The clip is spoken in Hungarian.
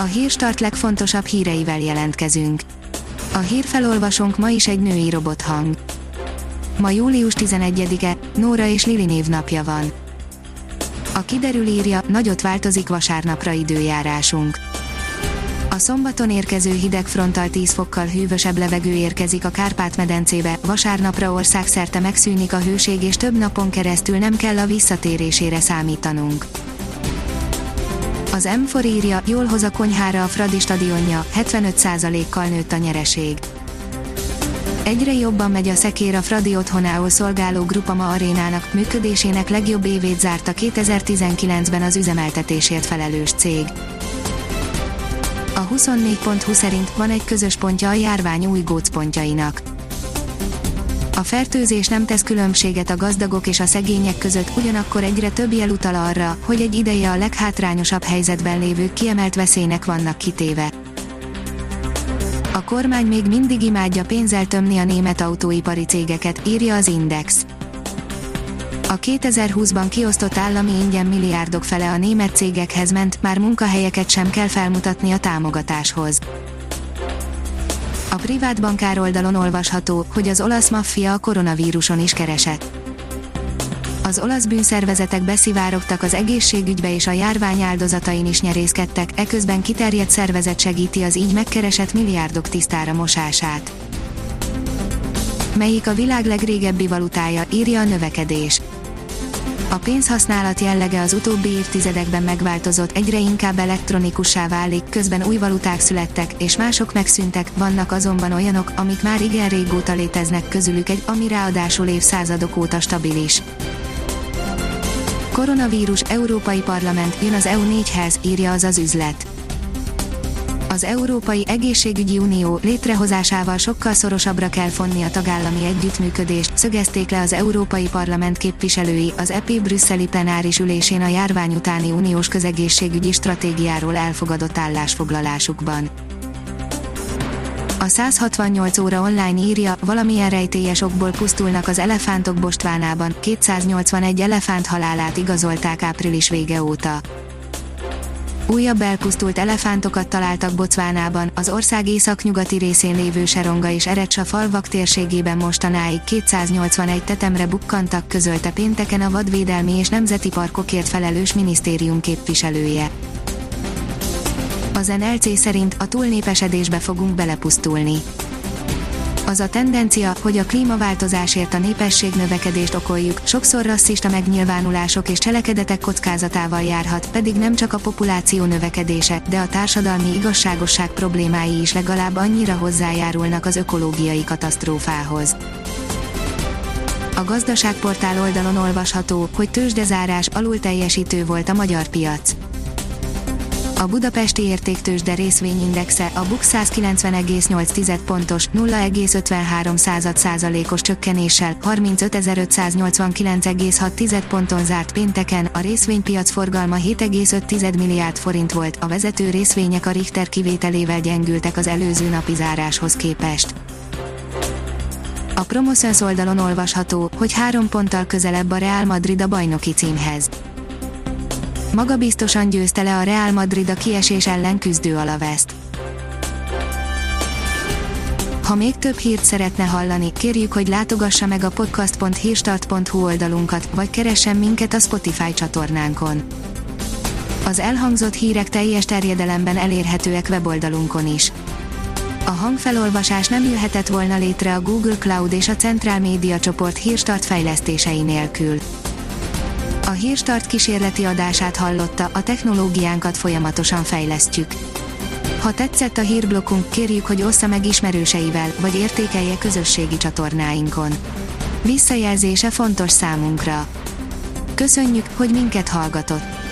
A hírstart legfontosabb híreivel jelentkezünk. A hírfelolvasónk ma is egy női robothang. Ma július 11-e, Nóra és Lili névnapja van. A kiderül írja, nagyot változik vasárnapra időjárásunk. A szombaton érkező hideg frontal 10 fokkal hűvösebb levegő érkezik a Kárpát-medencébe, vasárnapra országszerte megszűnik a hőség és több napon keresztül nem kell a visszatérésére számítanunk. Az M4 írja, jól hoz a konyhára a Fradi stadionja, 75%-kal nőtt a nyereség. Egyre jobban megy a szekér a Fradi otthonául szolgáló Grupama arénának, működésének legjobb évét zárta 2019-ben az üzemeltetésért felelős cég. A 24.20 szerint van egy közös pontja a járvány új gócpontjainak. A fertőzés nem tesz különbséget a gazdagok és a szegények között, ugyanakkor egyre több jel utal arra, hogy egy ideje a leghátrányosabb helyzetben lévők kiemelt veszélynek vannak kitéve. A kormány még mindig imádja pénzzel tömni a német autóipari cégeket, írja az Index. A 2020-ban kiosztott állami ingyen milliárdok fele a német cégekhez ment, már munkahelyeket sem kell felmutatni a támogatáshoz. Privát bankár oldalon olvasható, hogy az olasz maffia a koronavíruson is keresett. Az olasz bűnszervezetek beszivárogtak az egészségügybe és a járvány áldozatain is nyerészkedtek, eközben kiterjedt szervezet segíti az így megkeresett milliárdok tisztára mosását. Melyik a világ legrégebbi valutája, írja a növekedés. A pénzhasználat jellege az utóbbi évtizedekben megváltozott, egyre inkább elektronikussá válik, közben új valuták születtek, és mások megszűntek, vannak azonban olyanok, amik már igen régóta léteznek közülük egy, ami ráadásul évszázadok óta stabilis. Koronavírus Európai Parlament jön az EU4-hez, írja az az üzlet az Európai Egészségügyi Unió létrehozásával sokkal szorosabbra kell fonni a tagállami együttműködést, szögezték le az Európai Parlament képviselői az EP brüsszeli plenáris ülésén a járvány utáni uniós közegészségügyi stratégiáról elfogadott állásfoglalásukban. A 168 óra online írja, valamilyen rejtélyes okból pusztulnak az elefántok Bostvánában, 281 elefánt halálát igazolták április vége óta. Újabb elpusztult elefántokat találtak Bocvánában, az ország északnyugati részén lévő Seronga és Erecsa falvak térségében mostanáig 281 tetemre bukkantak, közölte pénteken a Vadvédelmi és Nemzeti Parkokért felelős minisztérium képviselője. Az NLC szerint a túlnépesedésbe fogunk belepusztulni az a tendencia, hogy a klímaváltozásért a népesség növekedést okoljuk, sokszor rasszista megnyilvánulások és cselekedetek kockázatával járhat, pedig nem csak a populáció növekedése, de a társadalmi igazságosság problémái is legalább annyira hozzájárulnak az ökológiai katasztrófához. A gazdaságportál oldalon olvasható, hogy tőzsdezárás alul teljesítő volt a magyar piac a budapesti értéktősde részvényindexe a BUX 190,8 pontos 0,53 százalékos csökkenéssel 35.589,6 ponton zárt pénteken, a részvénypiac forgalma 7,5 milliárd forint volt, a vezető részvények a Richter kivételével gyengültek az előző napi záráshoz képest. A Promoszöns oldalon olvasható, hogy három ponttal közelebb a Real Madrid a bajnoki címhez magabiztosan győzte le a Real Madrid a kiesés ellen küzdő Alavest. Ha még több hírt szeretne hallani, kérjük, hogy látogassa meg a podcast.hírstart.hu oldalunkat, vagy keressen minket a Spotify csatornánkon. Az elhangzott hírek teljes terjedelemben elérhetőek weboldalunkon is. A hangfelolvasás nem jöhetett volna létre a Google Cloud és a Central Media csoport hírstart fejlesztései nélkül. A Hírstart kísérleti adását hallotta, a technológiánkat folyamatosan fejlesztjük. Ha tetszett a hírblokkunk, kérjük, hogy ossza meg ismerőseivel, vagy értékelje közösségi csatornáinkon. Visszajelzése fontos számunkra. Köszönjük, hogy minket hallgatott!